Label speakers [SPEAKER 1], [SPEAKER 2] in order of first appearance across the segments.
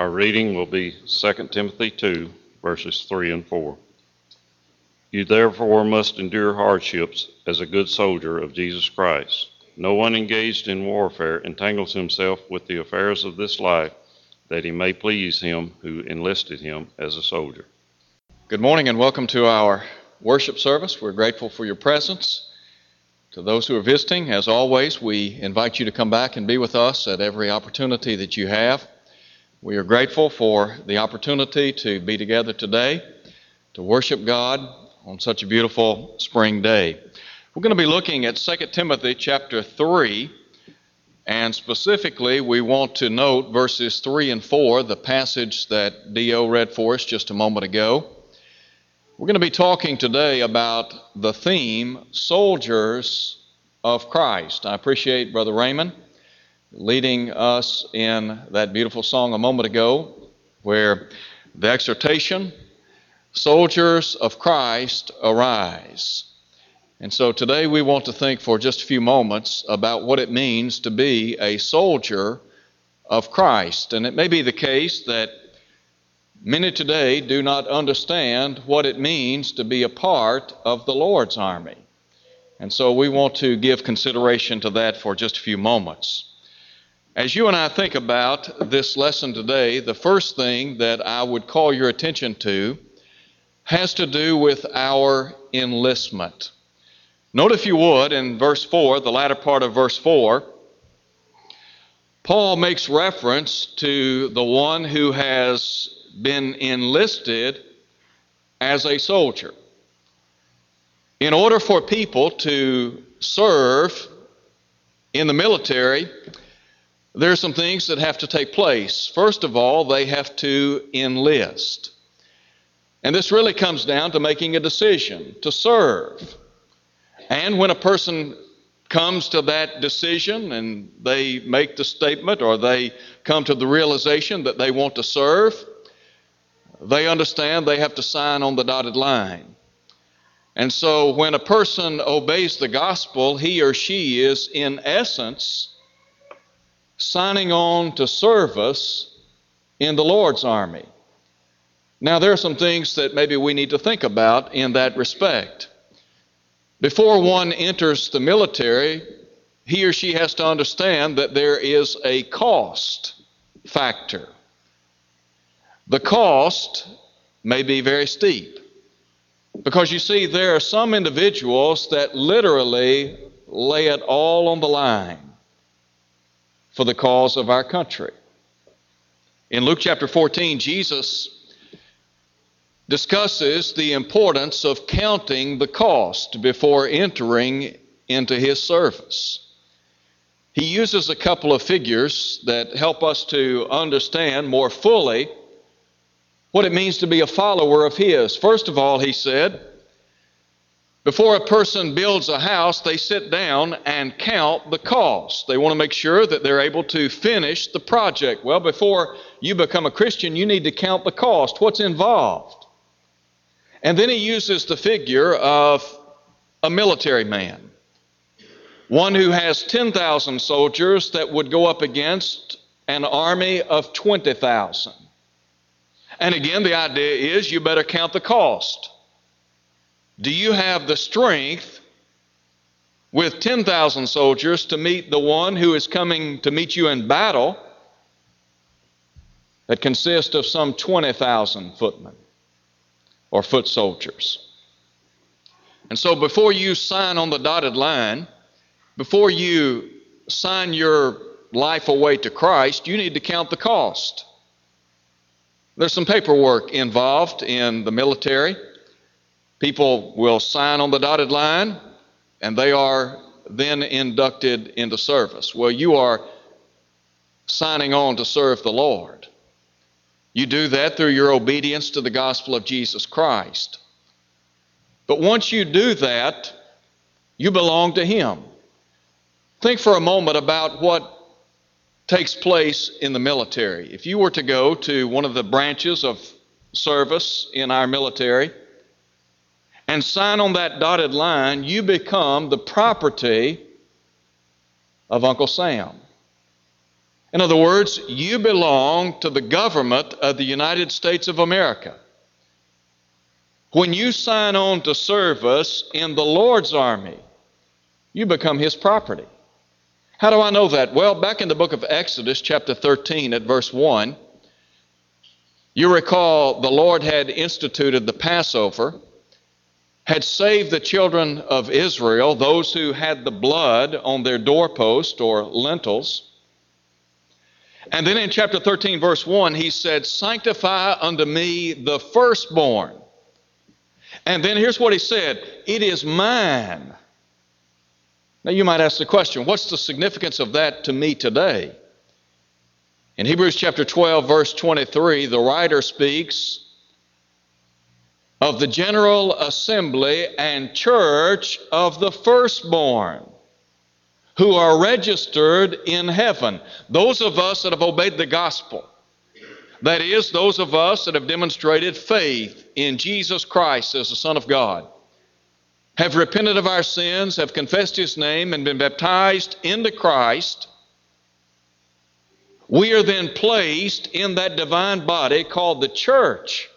[SPEAKER 1] Our reading will be 2 Timothy 2, verses 3 and 4. You therefore must endure hardships as a good soldier of Jesus Christ. No one engaged in warfare entangles himself with the affairs of this life, that he may please him who enlisted him as a soldier.
[SPEAKER 2] Good morning and welcome to our worship service. We're grateful for your presence. To those who are visiting, as always, we invite you to come back and be with us at every opportunity that you have. We are grateful for the opportunity to be together today to worship God on such a beautiful spring day. We're going to be looking at 2 Timothy chapter 3, and specifically we want to note verses 3 and 4, the passage that Dio read for us just a moment ago. We're going to be talking today about the theme Soldiers of Christ. I appreciate Brother Raymond leading us in that beautiful song a moment ago, where the exhortation, Soldiers of Christ, arise. And so today we want to think for just a few moments about what it means to be a soldier of Christ. And it may be the case that Many today do not understand what it means to be a part of the Lord's army. And so we want to give consideration to that for just a few moments. As you and I think about this lesson today, the first thing that I would call your attention to has to do with our enlistment. Note, if you would, in verse 4, the latter part of verse 4, Paul makes reference to the one who has been enlisted as a soldier. In order for people to serve in the military, there are some things that have to take place. First of all, they have to enlist. And this really comes down to making a decision to serve. And when a person comes to that decision and they make the statement or they come to the realization that they want to serve, they understand they have to sign on the dotted line. And so when a person obeys the gospel, he or she is, in essence, signing on to service in the Lord's army. Now, there are some things that maybe we need to think about in that respect. Before one enters the military, he or she has to understand that there is a cost factor. The cost may be very steep. Because you see, there are some individuals that literally lay it all on the line for the cause of our country. In Luke chapter 14, Jesus discusses the importance of counting the cost before entering into his service. He uses a couple of figures that help us to understand more fully what it means to be a follower of His. First of all, he said, before a person builds a house, they sit down and count the cost. They want to make sure that they're able to finish the project. Well, before you become a Christian, you need to count the cost, what's involved. And then he uses the figure of a military man, one who has 10,000 soldiers that would go up against an army of 20,000. And again, the idea is you better count the cost. Do you have the strength with 10,000 soldiers to meet the one who is coming to meet you in battle that consists of some 20,000 footmen or foot soldiers? And so before you sign on the dotted line, before you sign your life away to Christ, you need to count the cost. There's some paperwork involved in the military. People will sign on the dotted line and they are then inducted into service. Well, you are signing on to serve the Lord. You do that through your obedience to the gospel of Jesus Christ. But once you do that, you belong to Him. Think for a moment about what takes place in the military. If you were to go to one of the branches of service in our military and sign on that dotted line, you become the property of Uncle Sam. In other words, you belong to the government of the United States of America. When you sign on to service in the Lord's army, you become His property. How do I know that? Well, back in the book of Exodus, chapter 13, at verse 1, you recall the Lord had instituted the Passover, had saved the children of Israel, those who had the blood on their doorpost or lintels. And then in chapter 13, verse 1, he said, Sanctify unto me the firstborn. And then here's what he said It is mine. Now you might ask the question what's the significance of that to me today? In Hebrews chapter 12, verse 23, the writer speaks of the general assembly and church of the firstborn who are registered in heaven. Those of us that have obeyed the gospel. That is, those of us that have demonstrated faith in Jesus Christ as the Son of God, have repented of our sins, have confessed His name, and been baptized into Christ, we are then placed in that divine body called the church.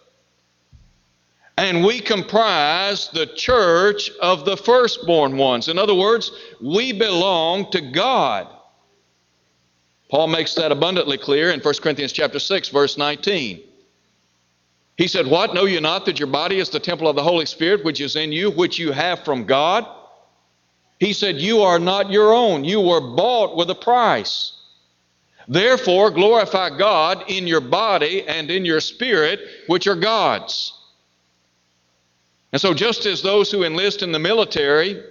[SPEAKER 2] And we comprise the church of the firstborn ones. In other words, we belong to God. Paul makes that abundantly clear in 1 Corinthians chapter 6 verse 19. He said, "What know you not that your body is the temple of the Holy Spirit which is in you, which you have from God?" He said, "You are not your own; you were bought with a price. Therefore glorify God in your body and in your spirit, which are God's." And so just as those who enlist in the military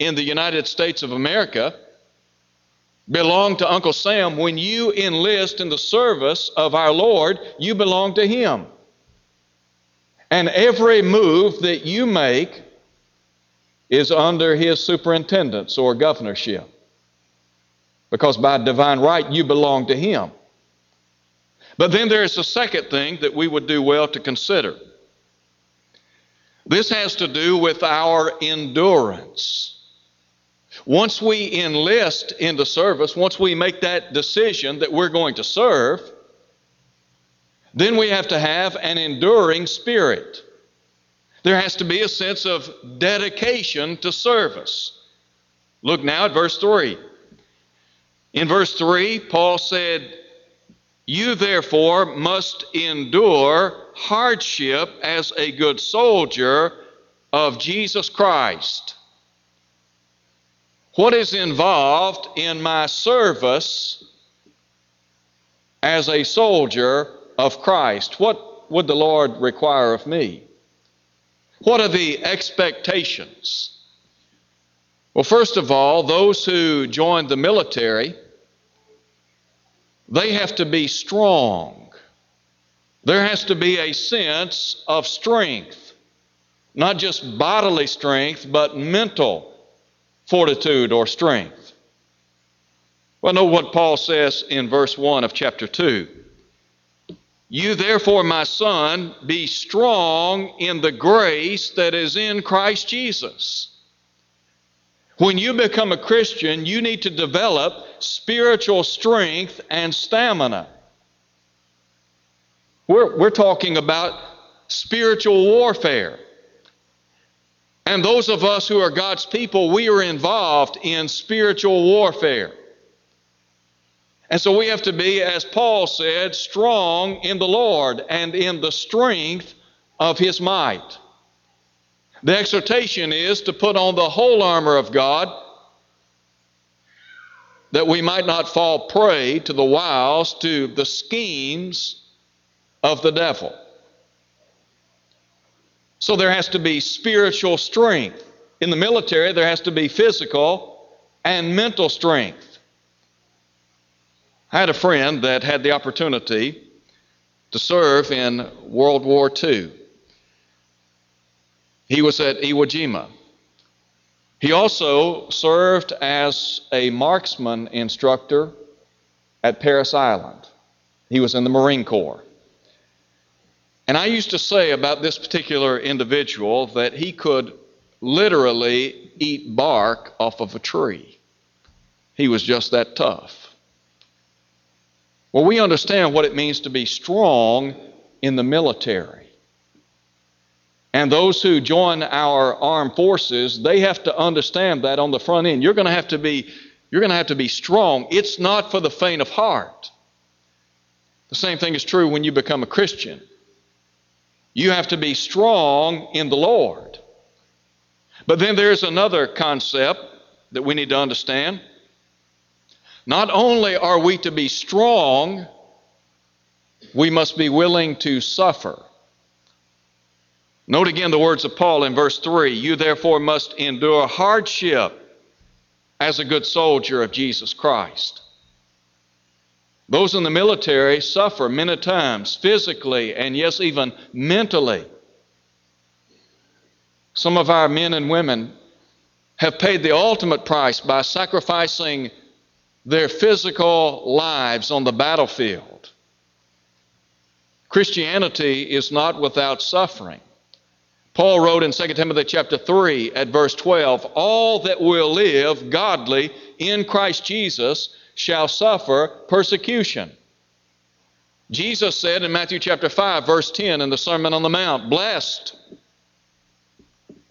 [SPEAKER 2] in the United States of America belong to Uncle Sam. When you enlist in the service of our Lord, you belong to Him. And every move that you make is under His superintendence or governorship. Because by divine right, you belong to Him. But then there's a second thing that we would do well to consider. This has to do with our endurance. Once we enlist into service, once we make that decision that we're going to serve, then we have to have an enduring spirit. There has to be a sense of dedication to service. Look now at verse 3. In verse 3, Paul said, You therefore must endure hardship as a good soldier of Jesus Christ. What is involved in my service as a soldier of Christ? What would the Lord require of me? What are the expectations? Well, first of all, those who join the military, they have to be strong. There has to be a sense of strength, not just bodily strength, but mental fortitude or strength. Well, know what Paul says in verse 1 of chapter 2. You therefore, my son, be strong in the grace that is in Christ Jesus. When you become a Christian, you need to develop spiritual strength and stamina. We're, we're talking about spiritual warfare. And those of us who are God's people, we are involved in spiritual warfare. And so we have to be, as Paul said, strong in the Lord and in the strength of his might. The exhortation is to put on the whole armor of God that we might not fall prey to the wiles, to the schemes of the devil. So there has to be spiritual strength. In the military, there has to be physical and mental strength. I had a friend that had the opportunity to serve in World War II. He was at Iwo Jima. He also served as a marksman instructor at Parris Island. He was in the Marine Corps. And I used to say about this particular individual that he could literally eat bark off of a tree. He was just that tough. Well, we understand what it means to be strong in the military. And those who join our armed forces, they have to understand that on the front end. You're going to have to be you're going to have to be strong. It's not for the faint of heart. The same thing is true when you become a Christian. You have to be strong in the Lord. But then there's another concept that we need to understand. Not only are we to be strong, we must be willing to suffer. Note again the words of Paul in verse 3 You therefore must endure hardship as a good soldier of Jesus Christ. Those in the military suffer many times, physically and yes, even mentally. Some of our men and women have paid the ultimate price by sacrificing their physical lives on the battlefield. Christianity is not without suffering. Paul wrote in 2 Timothy chapter 3 at verse 12, all that will live godly in Christ Jesus shall suffer persecution. Jesus said in Matthew chapter 5 verse 10 in the Sermon on the Mount, blessed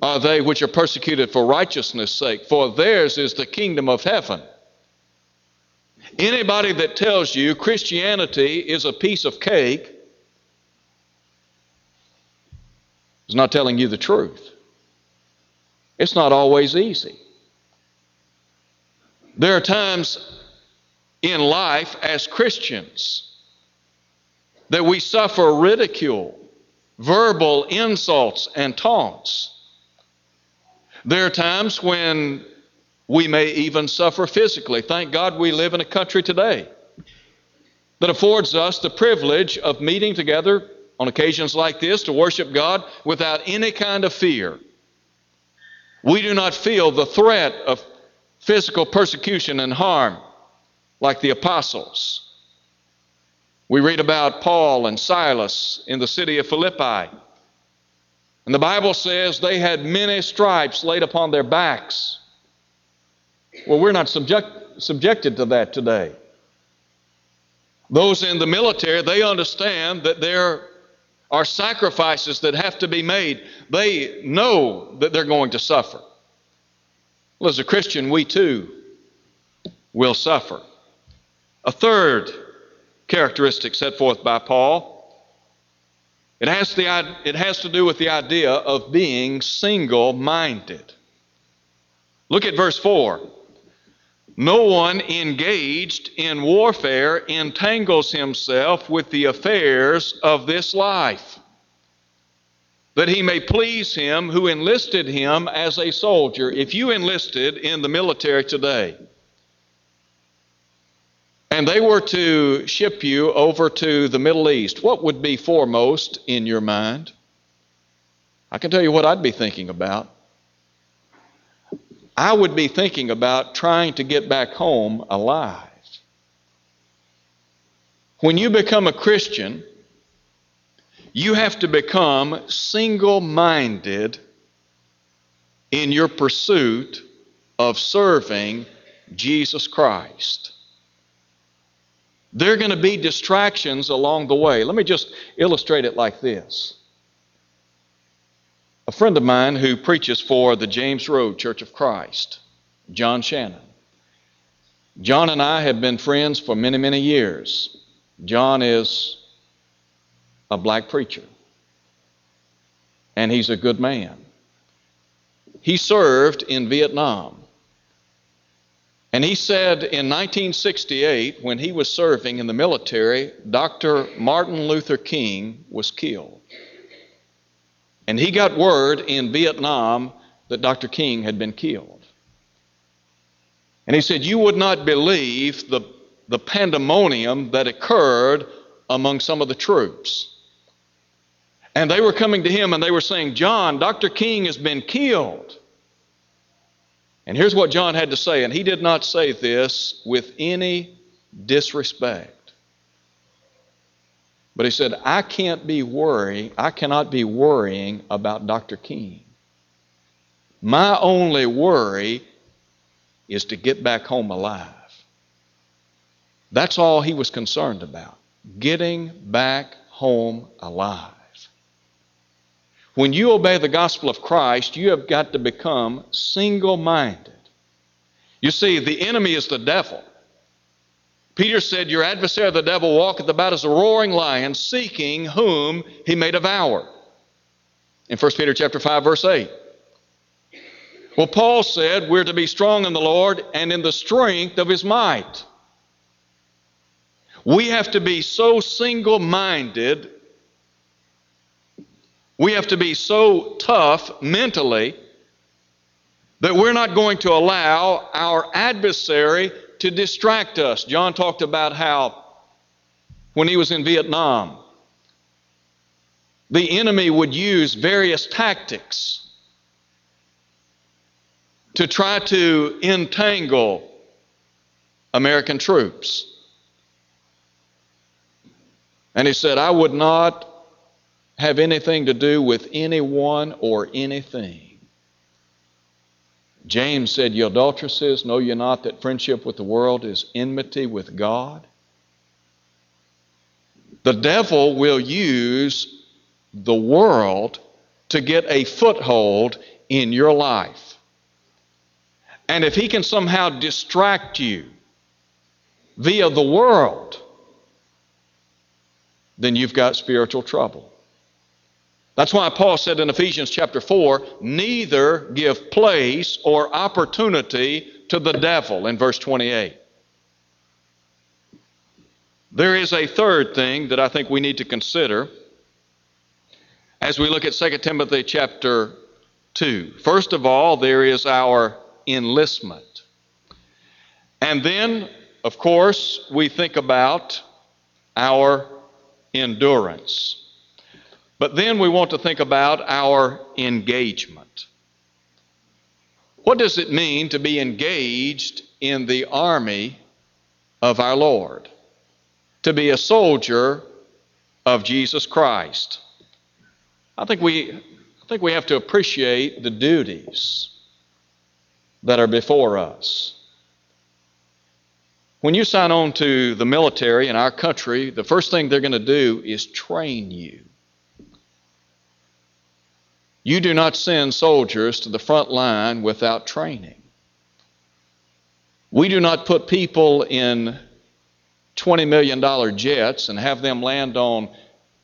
[SPEAKER 2] are they which are persecuted for righteousness' sake, for theirs is the kingdom of heaven. Anybody that tells you Christianity is a piece of cake is not telling you the truth. It's not always easy. There are times in life as Christians that we suffer ridicule, verbal insults, and taunts. There are times when we may even suffer physically. Thank God we live in a country today that affords us the privilege of meeting together on occasions like this to worship God without any kind of fear. We do not feel the threat of physical persecution and harm like the apostles. We read about Paul and Silas in the city of Philippi. And the Bible says they had many stripes laid upon their backs. Well, we're not subject, subjected to that today. Those in the military, they understand that there are sacrifices that have to be made. They know that they're going to suffer. Well, as a Christian, we too will suffer. A third characteristic set forth by Paul it has, the, it has to do with the idea of being single minded. Look at verse 4. No one engaged in warfare entangles himself with the affairs of this life, that he may please him who enlisted him as a soldier. If you enlisted in the military today, and they were to ship you over to the Middle East, what would be foremost in your mind? I can tell you what I'd be thinking about. I would be thinking about trying to get back home alive. When you become a Christian, you have to become single minded in your pursuit of serving Jesus Christ. There are going to be distractions along the way. Let me just illustrate it like this. A friend of mine who preaches for the James Road Church of Christ, John Shannon. John and I have been friends for many, many years. John is a black preacher, and he's a good man. He served in Vietnam. And he said in 1968, when he was serving in the military, Dr. Martin Luther King was killed. And he got word in Vietnam that Dr. King had been killed. And he said, You would not believe the, the pandemonium that occurred among some of the troops. And they were coming to him and they were saying, John, Dr. King has been killed. And here's what John had to say, and he did not say this with any disrespect. But he said, I can't be worrying, I cannot be worrying about Dr. King. My only worry is to get back home alive. That's all he was concerned about getting back home alive. When you obey the gospel of Christ, you have got to become single minded. You see, the enemy is the devil. Peter said, Your adversary, the devil, walketh about as a roaring lion, seeking whom he may devour. In 1 Peter chapter 5, verse 8. Well, Paul said we're to be strong in the Lord and in the strength of his might. We have to be so single minded, we have to be so tough mentally that we're not going to allow our adversary to distract us. John talked about how when he was in Vietnam, the enemy would use various tactics to try to entangle American troops. And he said, I would not have anything to do with anyone or anything. James said, Ye adulteresses, know ye not that friendship with the world is enmity with God? The devil will use the world to get a foothold in your life. And if he can somehow distract you via the world, then you've got spiritual trouble. That's why Paul said in Ephesians chapter 4 neither give place or opportunity to the devil in verse 28. There is a third thing that I think we need to consider as we look at 2 Timothy chapter 2. First of all, there is our enlistment. And then, of course, we think about our endurance. But then we want to think about our engagement. What does it mean to be engaged in the army of our Lord? To be a soldier of Jesus Christ. I think we, I think we have to appreciate the duties that are before us. When you sign on to the military in our country, the first thing they're going to do is train you. You do not send soldiers to the front line without training. We do not put people in $20 million jets and have them land on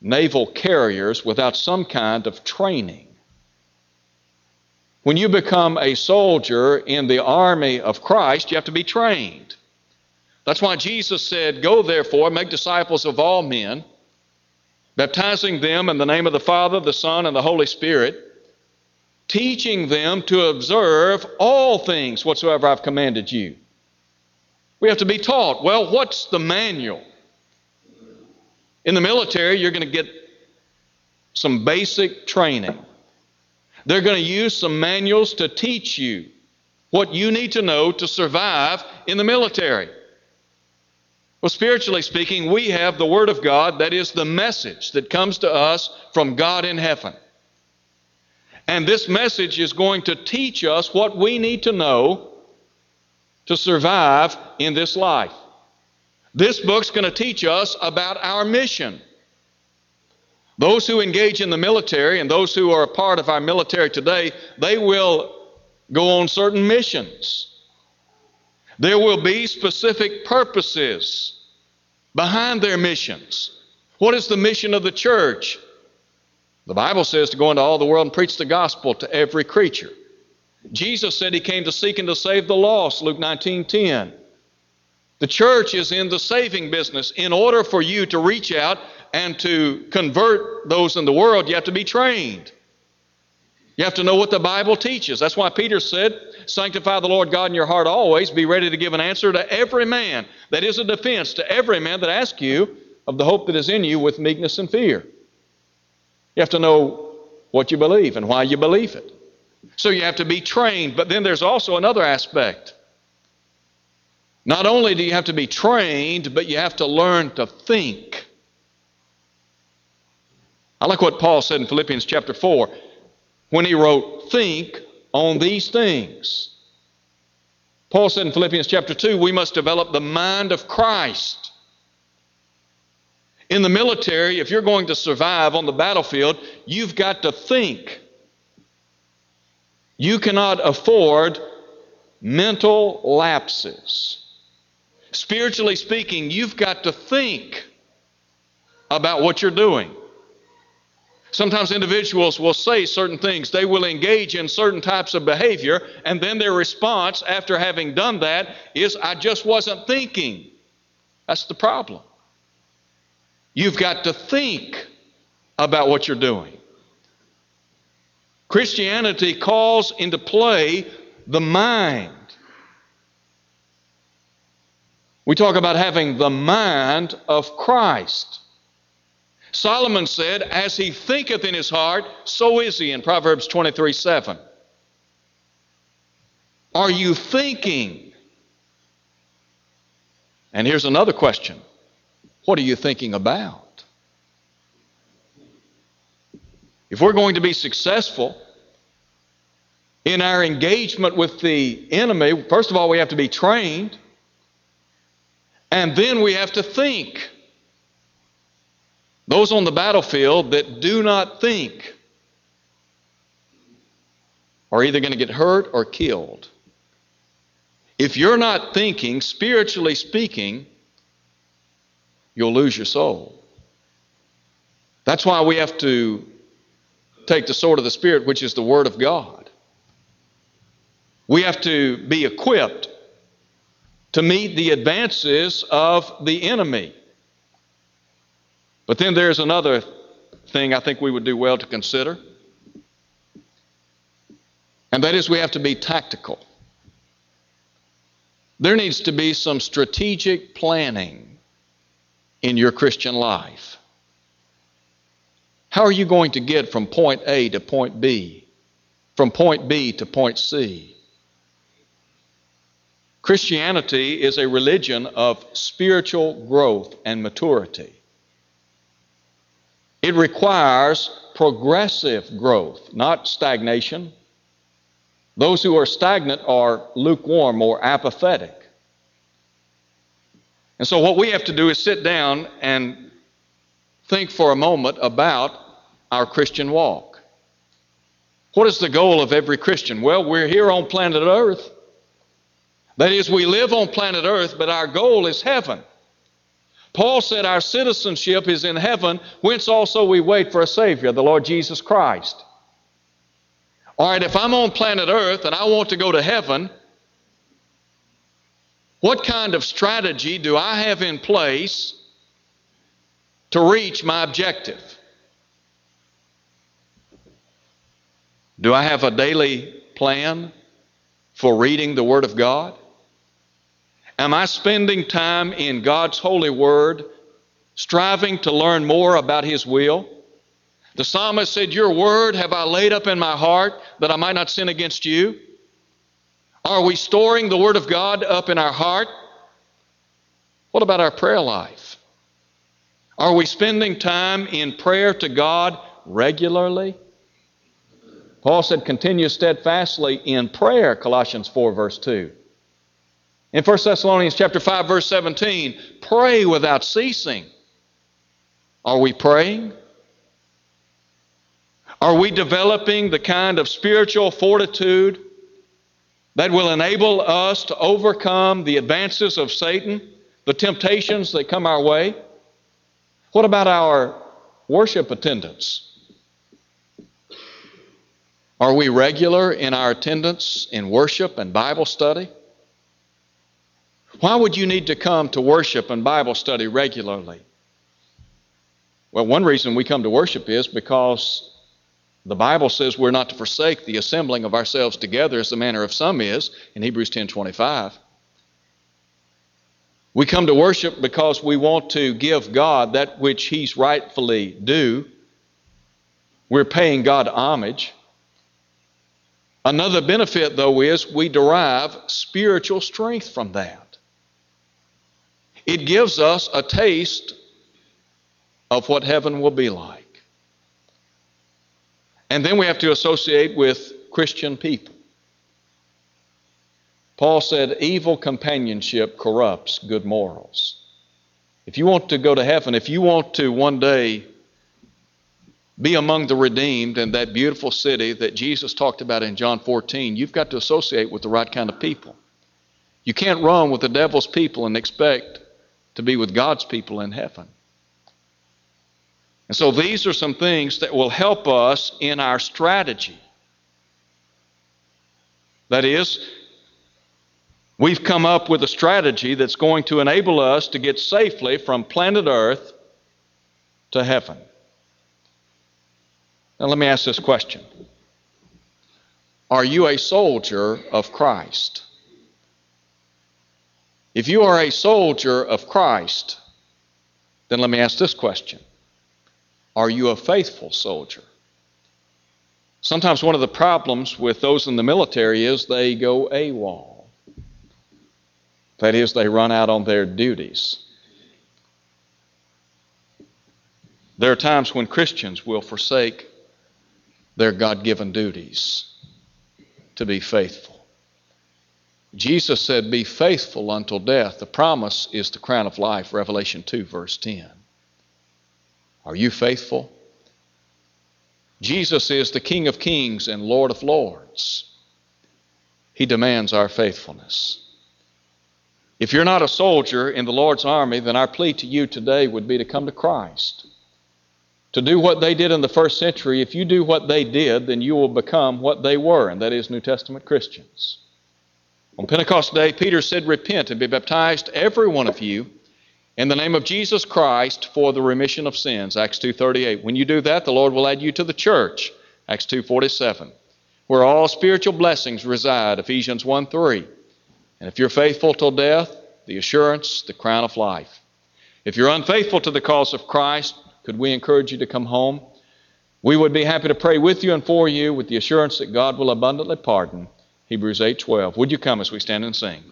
[SPEAKER 2] naval carriers without some kind of training. When you become a soldier in the army of Christ, you have to be trained. That's why Jesus said, Go therefore, make disciples of all men, baptizing them in the name of the Father, the Son, and the Holy Spirit, teaching them to observe all things whatsoever I've commanded you. We have to be taught. Well, what's the manual? In the military, you're going to get some basic training. They're going to use some manuals to teach you what you need to know to survive in the military. Well, spiritually speaking, we have the Word of God, that is the message that comes to us from God in heaven. And this message is going to teach us what we need to know to survive in this life. This book's going to teach us about our mission. Those who engage in the military and those who are a part of our military today, they will go on certain missions. There will be specific purposes behind their missions. What is the mission of the church? The Bible says to go into all the world and preach the gospel to every creature. Jesus said he came to seek and to save the lost, Luke 19 10. The church is in the saving business. In order for you to reach out and to convert those in the world, you have to be trained. You have to know what the Bible teaches. That's why Peter said, Sanctify the Lord God in your heart always. Be ready to give an answer to every man. That is a defense to every man that asks you of the hope that is in you with meekness and fear. You have to know what you believe and why you believe it. So you have to be trained. But then there's also another aspect. Not only do you have to be trained, but you have to learn to think. I like what Paul said in Philippians chapter 4 when he wrote, Think on these things. Paul said in Philippians chapter 2, we must develop the mind of Christ. In the military, if you're going to survive on the battlefield, you've got to think. You cannot afford mental lapses. Spiritually speaking, you've got to think about what you're doing. Sometimes individuals will say certain things, they will engage in certain types of behavior, and then their response after having done that is, I just wasn't thinking. That's the problem. You've got to think about what you're doing. Christianity calls into play the mind. We talk about having the mind of Christ. Solomon said, As he thinketh in his heart, so is he in Proverbs 23 7. Are you thinking? And here's another question What are you thinking about? If we're going to be successful in our engagement with the enemy, first of all, we have to be trained, and then we have to think. Those on the battlefield that do not think are either going to get hurt or killed. If you're not thinking, spiritually speaking, you'll lose your soul. That's why we have to take the sword of the Spirit, which is the Word of God. We have to be equipped to meet the advances of the enemy. But then there's another thing I think we would do well to consider, and that is we have to be tactical. There needs to be some strategic planning in your Christian life. How are you going to get from point A to point B, from point B to point C? Christianity is a religion of spiritual growth and maturity. It requires progressive growth, not stagnation. Those who are stagnant are lukewarm or apathetic. And so, what we have to do is sit down and think for a moment about our Christian walk. What is the goal of every Christian? Well, we're here on planet Earth. That is, we live on planet Earth, but our goal is heaven. Paul said our citizenship is in heaven, whence also we wait for a Savior, the Lord Jesus Christ. All right, if I'm on planet Earth and I want to go to heaven, what kind of strategy do I have in place to reach my objective? Do I have a daily plan for reading the Word of God? Am I spending time in God's holy word, striving to learn more about His will? The psalmist said, Your word have I laid up in my heart that I might not sin against you. Are we storing the word of God up in our heart? What about our prayer life? Are we spending time in prayer to God regularly? Paul said, continue steadfastly in prayer, Colossians 4, verse 2. In 1 Thessalonians chapter 5 verse 17, pray without ceasing. Are we praying? Are we developing the kind of spiritual fortitude that will enable us to overcome the advances of Satan, the temptations that come our way? What about our worship attendance? Are we regular in our attendance in worship and Bible study? Why would you need to come to worship and Bible study regularly? Well, one reason we come to worship is because the Bible says we're not to forsake the assembling of ourselves together as the manner of some is in Hebrews 10:25. We come to worship because we want to give God that which he's rightfully due. We're paying God homage. Another benefit though is we derive spiritual strength from that. It gives us a taste of what heaven will be like. And then we have to associate with Christian people. Paul said, Evil companionship corrupts good morals. If you want to go to heaven, if you want to one day be among the redeemed in that beautiful city that Jesus talked about in John 14, you've got to associate with the right kind of people. You can't run with the devil's people and expect to be with God's people in heaven. And so these are some things that will help us in our strategy. That is, we've come up with a strategy that's going to enable us to get safely from planet Earth to heaven. Now, let me ask this question Are you a soldier of Christ? If you are a soldier of Christ, then let me ask this question Are you a faithful soldier? Sometimes one of the problems with those in the military is they go AWOL. That is, they run out on their duties. There are times when Christians will forsake their God given duties to be faithful. Jesus said, Be faithful until death. The promise is the crown of life, Revelation 2, verse 10. Are you faithful? Jesus is the King of kings and Lord of lords. He demands our faithfulness. If you're not a soldier in the Lord's army, then our plea to you today would be to come to Christ. To do what they did in the first century, if you do what they did, then you will become what they were, and that is New Testament Christians. On Pentecost Day, Peter said, Repent and be baptized, every one of you, in the name of Jesus Christ for the remission of sins. Acts 2.38. When you do that, the Lord will add you to the church. Acts 2.47. Where all spiritual blessings reside. Ephesians 1.3. And if you're faithful till death, the assurance, the crown of life. If you're unfaithful to the cause of Christ, could we encourage you to come home? We would be happy to pray with you and for you with the assurance that God will abundantly pardon Hebrews 8:12. Would you come as we stand and sing?